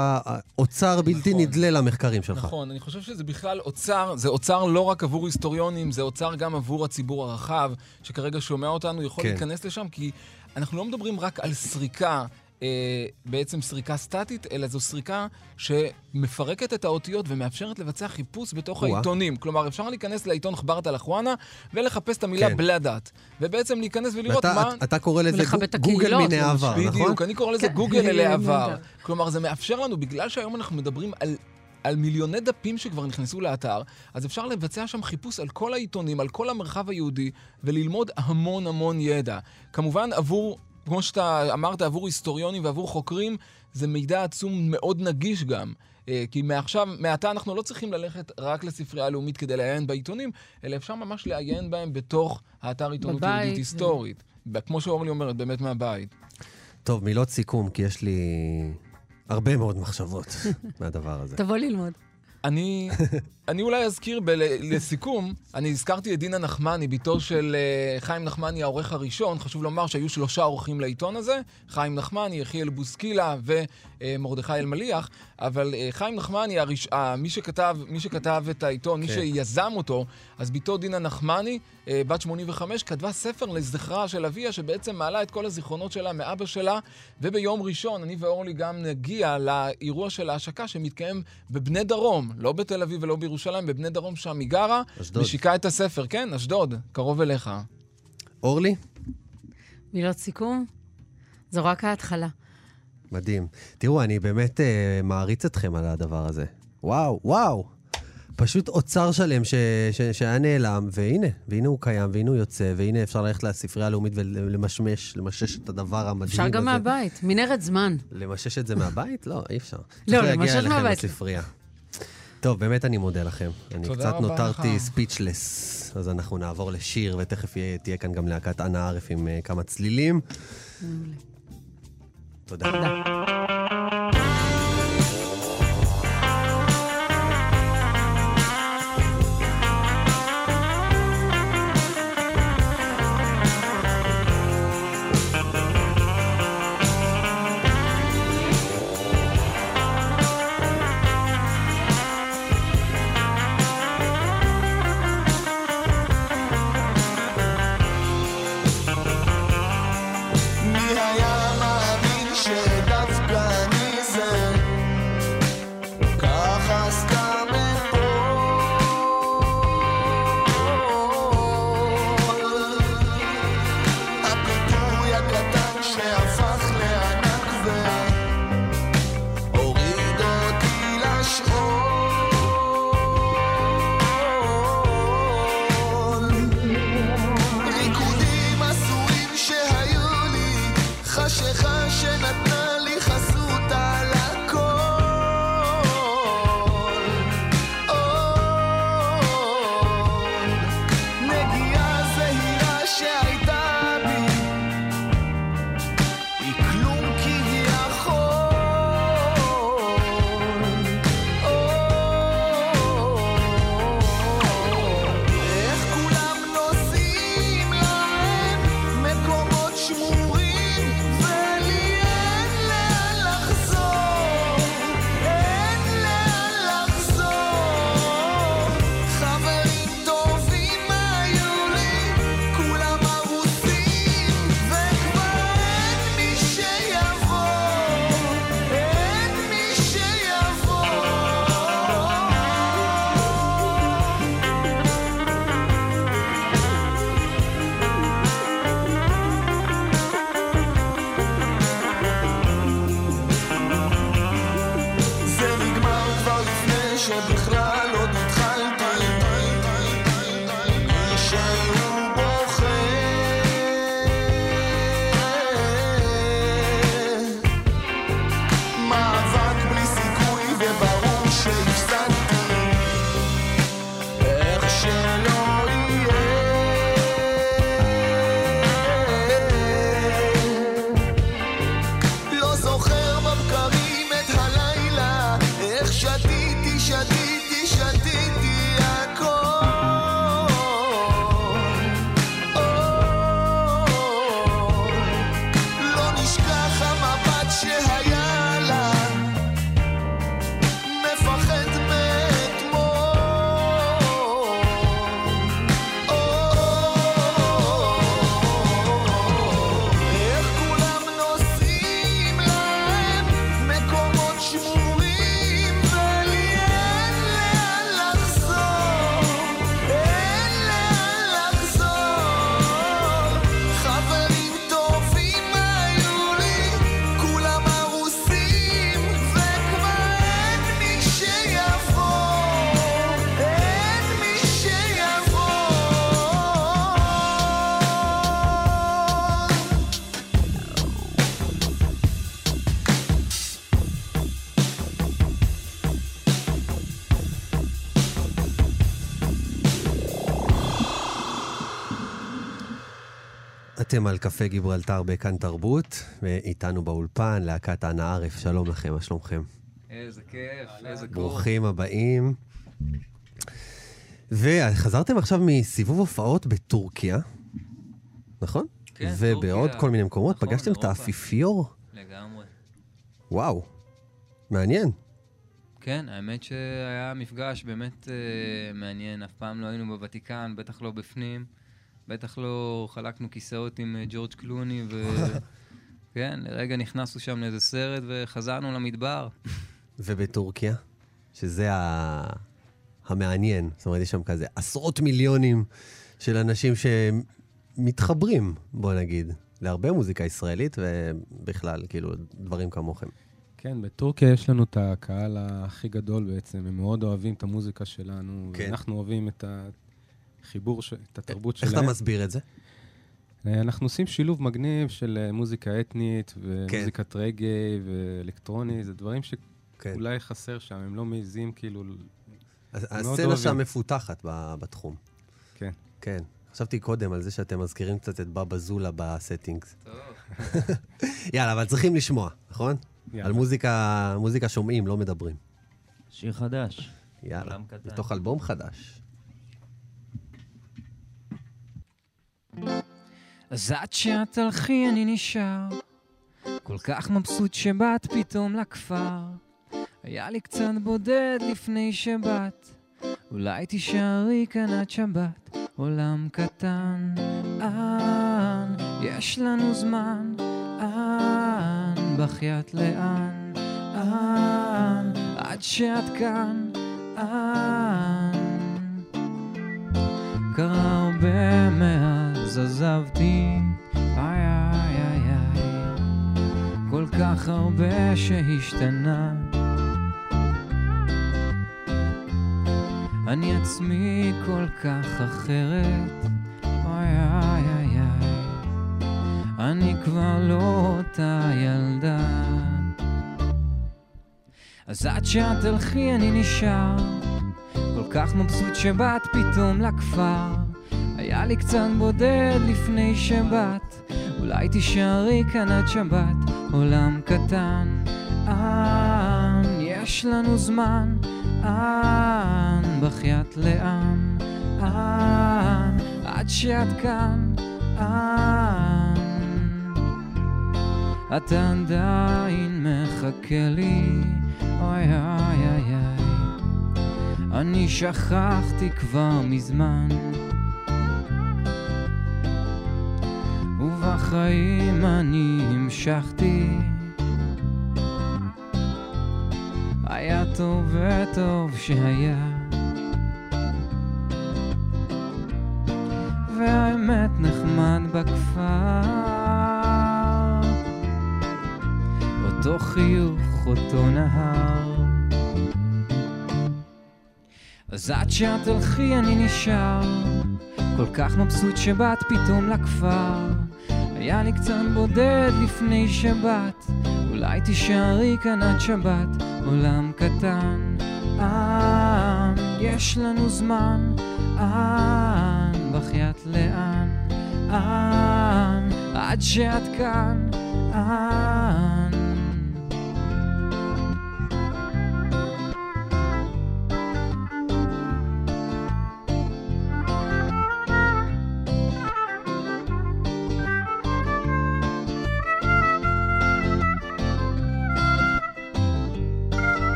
אוצר בלתי נכון. נדלה למחקרים שלך. נכון, אני חושב שזה בכלל אוצר, זה אוצר לא רק עבור היסטוריונים, זה אוצר גם עבור הציבור הרחב, שכרגע שומע אותנו, יכול כן. להיכנס לשם, כי אנחנו לא מדברים רק על סריקה. אה, בעצם סריקה סטטית, אלא זו סריקה שמפרקת את האותיות ומאפשרת לבצע חיפוש בתוך ווא. העיתונים. כלומר, אפשר להיכנס לעיתון חברת אל-אחואנה ולחפש את המילה כן. בלדת. ובעצם להיכנס ולראות ואתה, מה... אתה קורא לזה גוגל מיני עבר, נכון? בדיוק, אני קורא לזה כן. גוגל אלי עבר. כלומר, זה מאפשר לנו, בגלל שהיום אנחנו מדברים על על מיליוני דפים שכבר נכנסו לאתר, אז אפשר לבצע שם חיפוש על כל העיתונים, על כל המרחב היהודי, וללמוד המון המון ידע. כמובן, עבור כמו שאתה אמרת, עבור היסטוריונים ועבור חוקרים, זה מידע עצום מאוד נגיש גם. אה, כי מעכשיו, מעתה אנחנו לא צריכים ללכת רק לספרייה הלאומית כדי לעיין בעיתונים, אלא אפשר ממש לעיין בהם בתוך האתר עיתונות יהודית היסטורית. כמו שאורלי אומרת, באמת מהבית. טוב, מילות סיכום, כי יש לי הרבה מאוד מחשבות מהדבר הזה. תבוא ללמוד. אני, אני אולי אזכיר ב- לסיכום, אני הזכרתי את דינה נחמני, בתו של אה, חיים נחמני, העורך הראשון. חשוב לומר שהיו שלושה עורכים לעיתון הזה, חיים נחמני, יחיאל בוסקילה ומרדכי אלמליח, אבל אה, חיים נחמני, הראש... אה, מי, שכתב, מי שכתב את העיתון, מי כן. שיזם אותו, אז בתו דינה נחמני, אה, בת 85, כתבה ספר לזכרה של אביה, שבעצם מעלה את כל הזיכרונות שלה מאבא שלה, וביום ראשון, אני ואורלי גם נגיע לאירוע של ההשקה שמתקיים בבני דרום, לא בתל אביב ולא בירושלים, בבני דרום, שם היא גרה, אשדוד. משיקה את הספר. כן, אשדוד, קרוב אליך. אורלי? מילות סיכום? זו רק ההתחלה. מדהים. תראו, אני באמת אה, מעריץ אתכם על הדבר הזה. וואו, וואו. פשוט אוצר שלם ש, ש, שהיה נעלם, והנה, והנה הוא קיים, והנה הוא יוצא, והנה אפשר ללכת לספרייה הלאומית ולמשמש, למשש את הדבר המדהים הזה. אפשר גם מהבית, מנהרת זמן. למשש את זה מהבית? לא, אי אפשר. לא, צריך למשש להגיע אליכם מהבית. לספרייה. טוב, באמת אני מודה לכם. אני תודה קצת נותרתי. ספיצ'לס, אז אנחנו נעבור לשיר, ותכף יהיה- תהיה כאן גם להקת אנה ערף עם אה, כמה צלילים. תודה. מי тебе получше и встань. אתם על קפה גיברלטר בכאן תרבות, ואיתנו באולפן להקת אנה ערף, שלום לכם, מה שלומכם? איזה כיף, איזה כיף. ברוכים הבאים. וחזרתם עכשיו מסיבוב הופעות בטורקיה, נכון? כן, ובעוד טורקיה. כל מיני מקומות. נכון, פגשתם את אירופה. האפיפיור? לגמרי. וואו, מעניין. כן, האמת שהיה מפגש באמת אה, מעניין, אף פעם לא היינו בוותיקן, בטח לא בפנים, בטח לא חלקנו כיסאות עם אה, ג'ורג' קלוני, ו... כן, לרגע נכנסנו שם לאיזה סרט וחזרנו למדבר. ובטורקיה, שזה ה... המעניין. זאת אומרת, יש שם כזה עשרות מיליונים של אנשים שמתחברים, בוא נגיד, להרבה מוזיקה ישראלית, ובכלל, כאילו, דברים כמוכם. כן, בטורקיה יש לנו את הקהל הכי גדול בעצם, הם מאוד אוהבים את המוזיקה שלנו, כן. ואנחנו אוהבים את החיבור, ש... את התרבות איך שלהם. אתה מסביר את זה? אה, אנחנו עושים שילוב מגניב של אה, מוזיקה אתנית, כן. ומוזיקת רגאיי ואלקטרוני, זה דברים כן. שאולי חסר שם, הם לא מעיזים כאילו... הסצנה. שם מפותחת בתחום. כן. כן. חשבתי קודם על זה שאתם מזכירים קצת את בבא זולה בסטינגס. טוב. יאללה, אבל צריכים לשמוע, נכון? יאללה. על מוזיקה, מוזיקה שומעים, לא מדברים. שיר חדש. יאללה. מתוך אלבום חדש. אז עד שאת תלכי אני נשאר, כל כך מבסוט שבאת פתאום לכפר. היה לי קצת בודד לפני שבאת, אולי תישארי כאן עד שבת, עולם קטן. אן, יש לנו זמן, אן, בחייאת לאן, אן, עד שאת כאן, אן. קרה הרבה מאז עזבתי, איי איי איי איי, כל כך הרבה שהשתנה. אני עצמי כל כך אחרת, איי איי איי איי, אני כבר לא אותה ילדה. אז עד שאת תלכי אני נשאר, כל כך מבסוט שבאת פתאום לכפר. היה לי קצת בודד לפני שבאת, אולי תישארי כאן עד שבת, עולם קטן. אן, יש לנו זמן, אן, בחייאת לאן, אן, עד שאת כאן, אן. אתה עדיין מחכה לי, אוי אוי אוי אוי. אני שכחתי כבר מזמן ובחיים אני המשכתי. היה טוב וטוב שהיה. והאמת נחמד בכפר. אותו חיוך, אותו נהר. אז עד שאת תלכי אני נשאר. כל כך מבסוט שבאת פתאום לכפר היה לי קצת בודד לפני שבת. אולי תישארי כאן עד שבת עולם קטן. אן, יש לנו זמן אן, בחייאת לאן אן, עד שאת כאן אן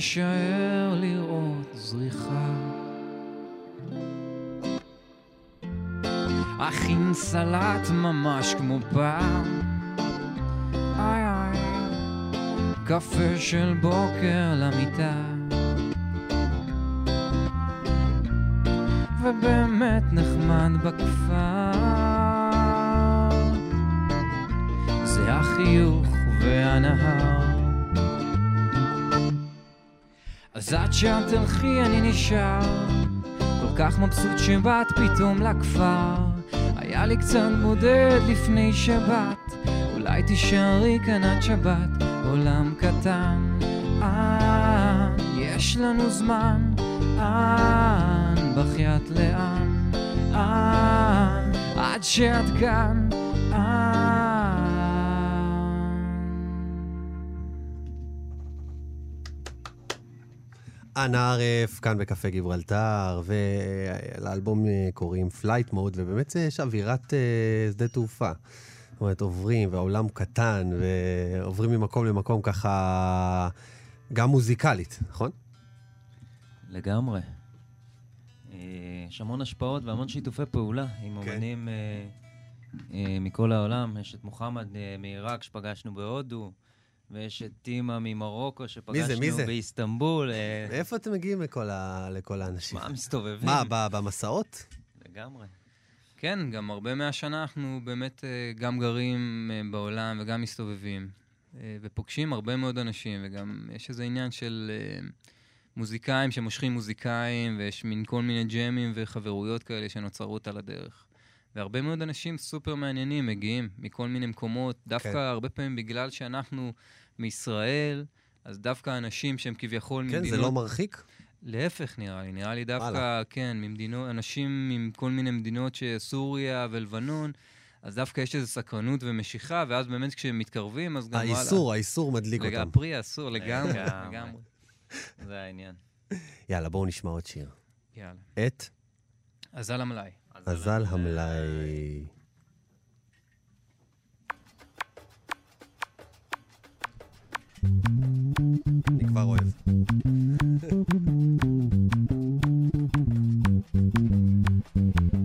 אשאר לראות זריחה. אכין סלט ממש כמו פעם. איי איי קפה של בוקר למיטה. ובאמת נחמד בכפר. זה החיוך והנהר אז עד שאת תלכי אני נשאר. כל כך מבסוט שבאת פתאום לכפר. היה לי קצת בודד לפני שבת. אולי תישארי כאן עד שבת עולם קטן, אן, יש לנו זמן, אן, בחייאת לאן, אן, עד שאת כאן, אנה ערף, כאן בקפה גיברלטר, ולאלבום אה, קוראים Flight Mode, ובאמת יש אווירת אה, שדה תעופה. זאת אומרת, עוברים, והעולם קטן, ועוברים ממקום למקום ככה, גם מוזיקלית, נכון? לגמרי. אה, יש המון השפעות והמון שיתופי פעולה עם כן. אומנים אה, אה, מכל העולם. יש את מוחמד אה, מעיראק שפגשנו בהודו, ויש את טימה ממרוקו מי שפגשנו זה? באיסטנבול. אה, מאיפה אתם מגיעים לכל, ה... לכל האנשים? מה, מסתובבים? מה, במסעות? לגמרי. כן, גם הרבה מהשנה אנחנו באמת אה, גם גרים אה, בעולם וגם מסתובבים, ופוגשים הרבה מאוד אנשים, וגם יש איזה עניין של מוזיקאים שמושכים מוזיקאים, ויש מין כל מיני ג'מים וחברויות כאלה שנוצרות על הדרך. והרבה מאוד אנשים סופר מעניינים מגיעים מכל מיני מקומות, דווקא כן. הרבה פעמים בגלל שאנחנו מישראל, אז דווקא אנשים שהם כביכול כן, ממדינות... זה לא מרחיק? להפך נראה לי, נראה לי דווקא, וואלה. כן, ממדינות, אנשים מכל מיני מדינות שסוריה ולבנון, אז דווקא יש איזו סקרנות ומשיכה, ואז באמת כשהם מתקרבים, אז גם וואלה. האיסור, האיסור מדליק אותם. הפרי אסור לגמרי, לגמרי. זה העניין. יאללה, בואו נשמע עוד שיר. יאללה. את אז על המלאי. אזל המלאי. אני כבר אוהב.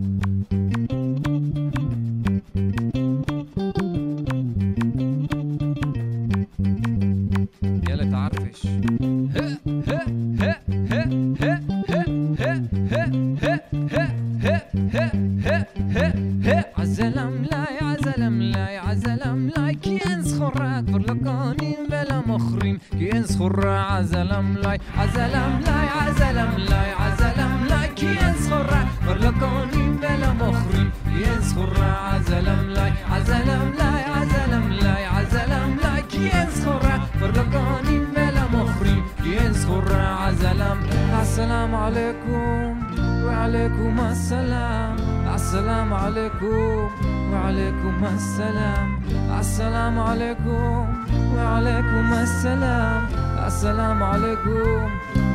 السلام عليكم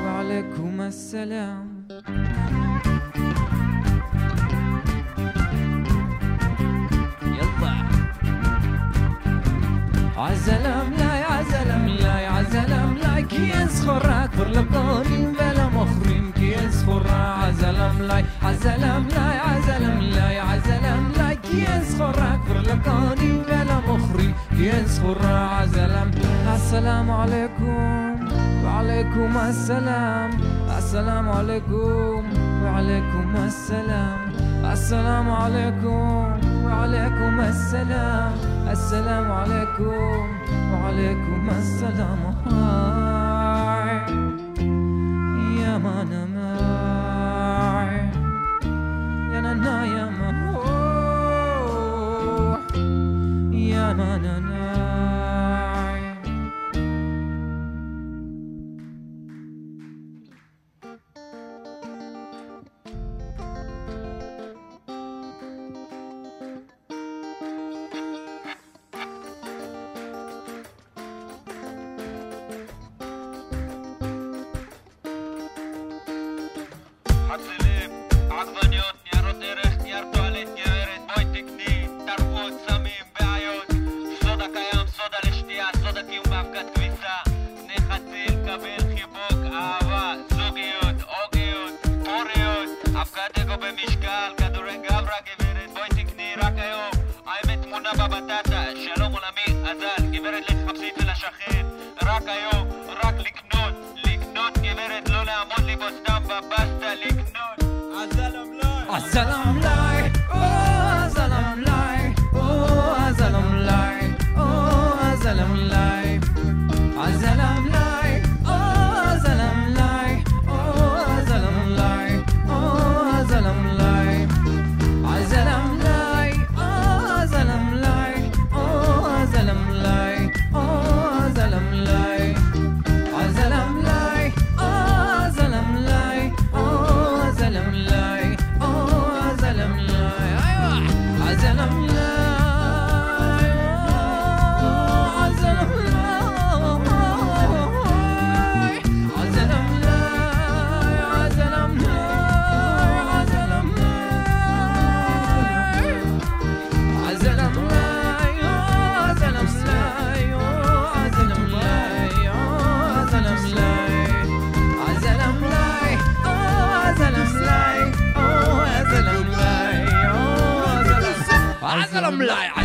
وعليكم السلام. يلا. عزلم لاي عزلم لاي عزلم لاي كي ينسخر أكبر لقونين بلا مخرين كي ينسخر عزلم لاي عزلم لاي عزلم لاي عزلم لاي كي ينسخر أكبر لقونين بلا مخرين كي ينسخر عزلم السلام عليكم. وعليكم السلام السلام عليكم وعليكم السلام السلام عليكم وعليكم السلام السلام عليكم وعليكم السلام هاي يا ما انا معي يا نانا يا ما هو يا ما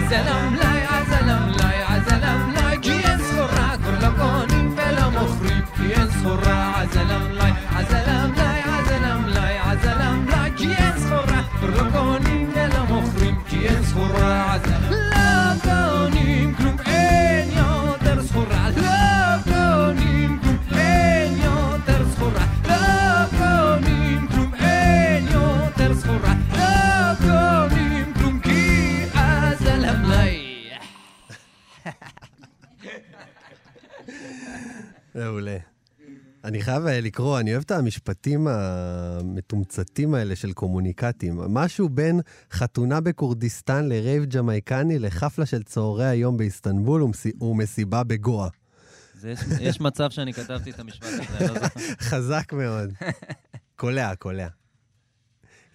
Zelda. לקרוא, אני אוהב את המשפטים המתומצתים האלה של קומוניקטים. משהו בין חתונה בכורדיסטן לרייב ג'מייקני לחפלה של צהרי היום באיסטנבול ומס- ומסיבה בגואה. זה יש, יש מצב שאני כתבתי את המשפט הזה, לא זוכר. חזק מאוד. קולע, קולע.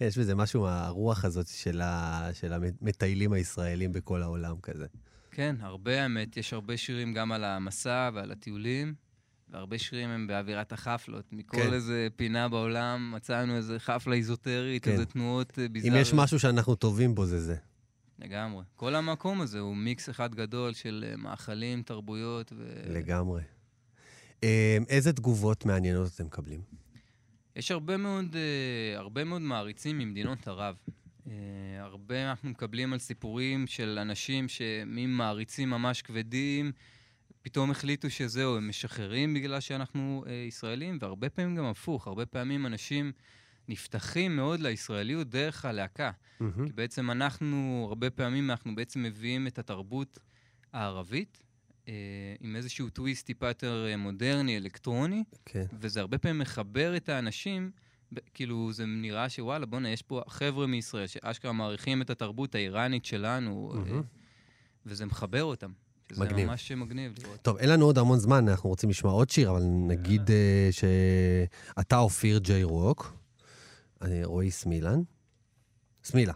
יש בזה משהו מהרוח הזאת של, ה... של המטיילים הישראלים בכל העולם כזה. כן, הרבה האמת. יש הרבה שירים גם על המסע ועל הטיולים, והרבה שירים הם באווירת החפלות. מכל כן. איזה פינה בעולם מצאנו איזה חפלה איזוטרית, כן. איזה תנועות אה, אם ביזאריות. יש משהו שאנחנו טובים בו, זה זה. לגמרי. כל המקום הזה הוא מיקס אחד גדול של אה, מאכלים, תרבויות ו... לגמרי. אה, איזה תגובות מעניינות אתם מקבלים? יש הרבה מאוד, הרבה מאוד מעריצים ממדינות ערב. הרבה אנחנו מקבלים על סיפורים של אנשים שממעריצים ממש כבדים, פתאום החליטו שזהו, הם משחררים בגלל שאנחנו uh, ישראלים, והרבה פעמים גם הפוך. הרבה פעמים אנשים נפתחים מאוד לישראליות דרך הלהקה. מהמם. כי בעצם אנחנו, הרבה פעמים אנחנו בעצם מביאים את התרבות הערבית. אה, עם איזשהו טוויסט טיפה יותר אה, מודרני, אלקטרוני, כן. וזה הרבה פעמים מחבר את האנשים, כאילו זה נראה שוואלה, בואנה, יש פה חבר'ה מישראל שאשכרה מעריכים את התרבות האיראנית שלנו, אה, מהמם. וזה מחבר אותם. מגניב. ממש מגניב לראות. טוב, אין לנו עוד המון זמן, אנחנו רוצים לשמוע עוד שיר, אבל נגיד אה, שאתה אופיר ג'יי רוק, אני רועי סמילן, סמילה,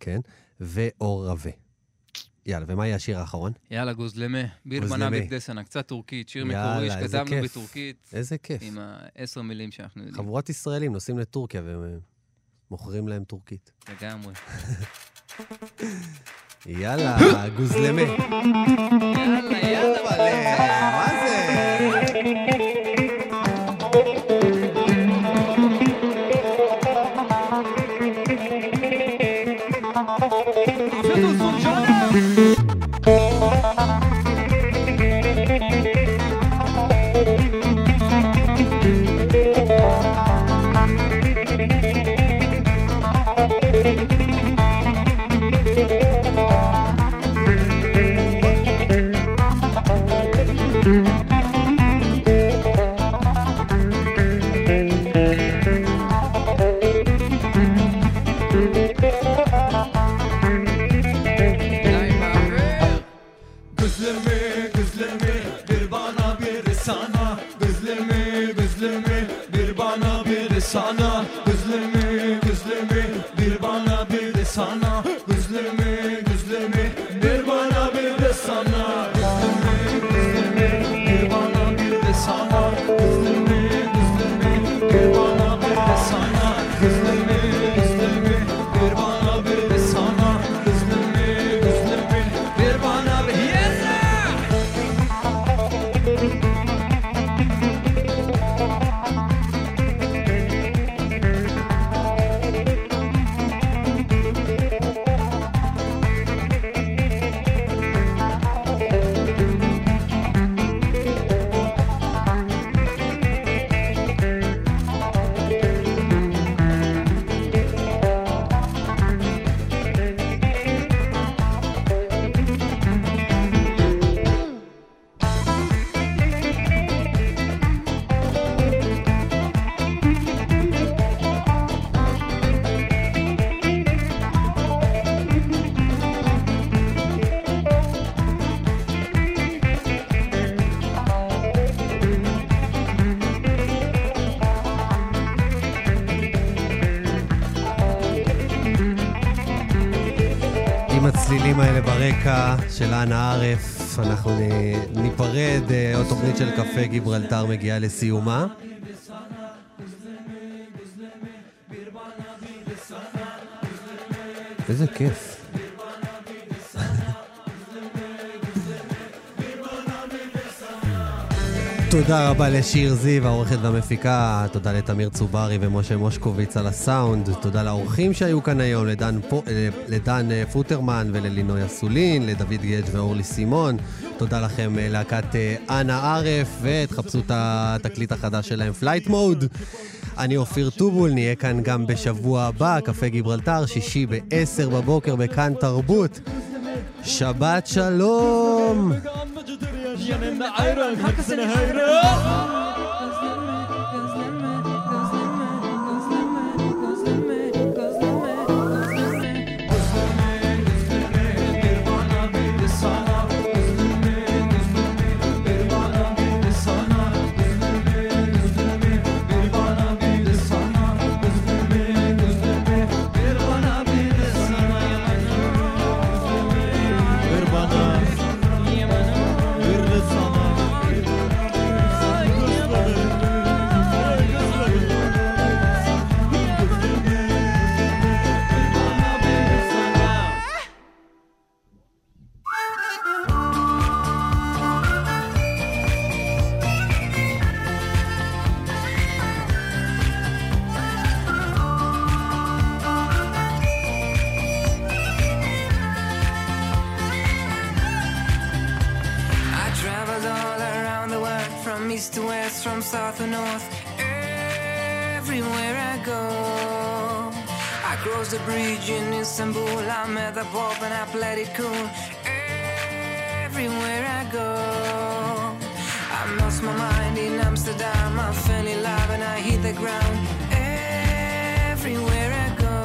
כן, ואור רווה. יאללה, ומה יהיה השיר האחרון? יאללה, גוזלמה, ביר גוזלמה. בנה בקדסנה, קצת טורקית, שיר מקורי שכתבנו. בטורקית. איזה כיף. עם העשר מילים שאנחנו יודעים. חבורת ישראלים נוסעים לטורקיה ומוכרים להם טורקית. לגמרי. יאללה, גוזלמה. יאללה, יאללה. מה זה? Mm-hmm. הצלילים האלה ברקע של אנה ערף, אנחנו ניפרד, אה, עוד תוכנית של קפה גיברלטר מגיעה לסיומה. איזה כיף. תודה רבה לשיר זיו, העורכת והמפיקה, תודה לתמיר צוברי ומשה מושקוביץ על הסאונד, תודה לאורחים שהיו כאן היום, לדן, פו, אה, לדן אה, פוטרמן וללינוי אסולין, לדוד גדג' ואורלי סימון, תודה לכם אה, להקת אנה ערף, ותחפשו את התקליט החדש שלהם, Flight Mode. אני אופיר טובול, נהיה כאן גם בשבוע הבא, קפה גיברלטר, שישי ב-10 בבוקר בכאן תרבות. שבת שלום! Yanında ayran, hepsine hayran. From south to north. Everywhere I go, I crossed the bridge in Istanbul. I met the Pope and I played it cool. Everywhere I go, I lost my mind in Amsterdam. I fell in love and I hit the ground. Everywhere I go,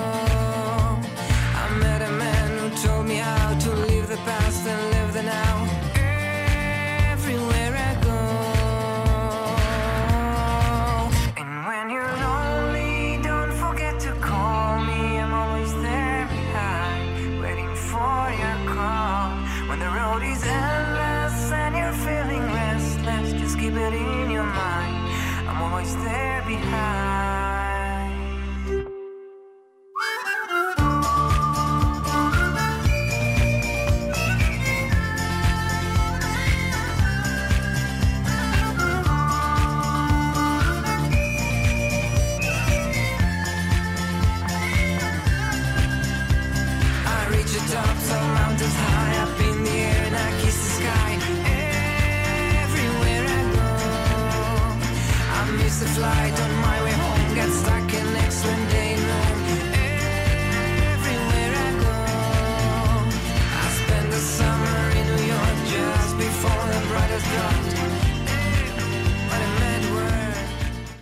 I met a man who told me how to live the past and live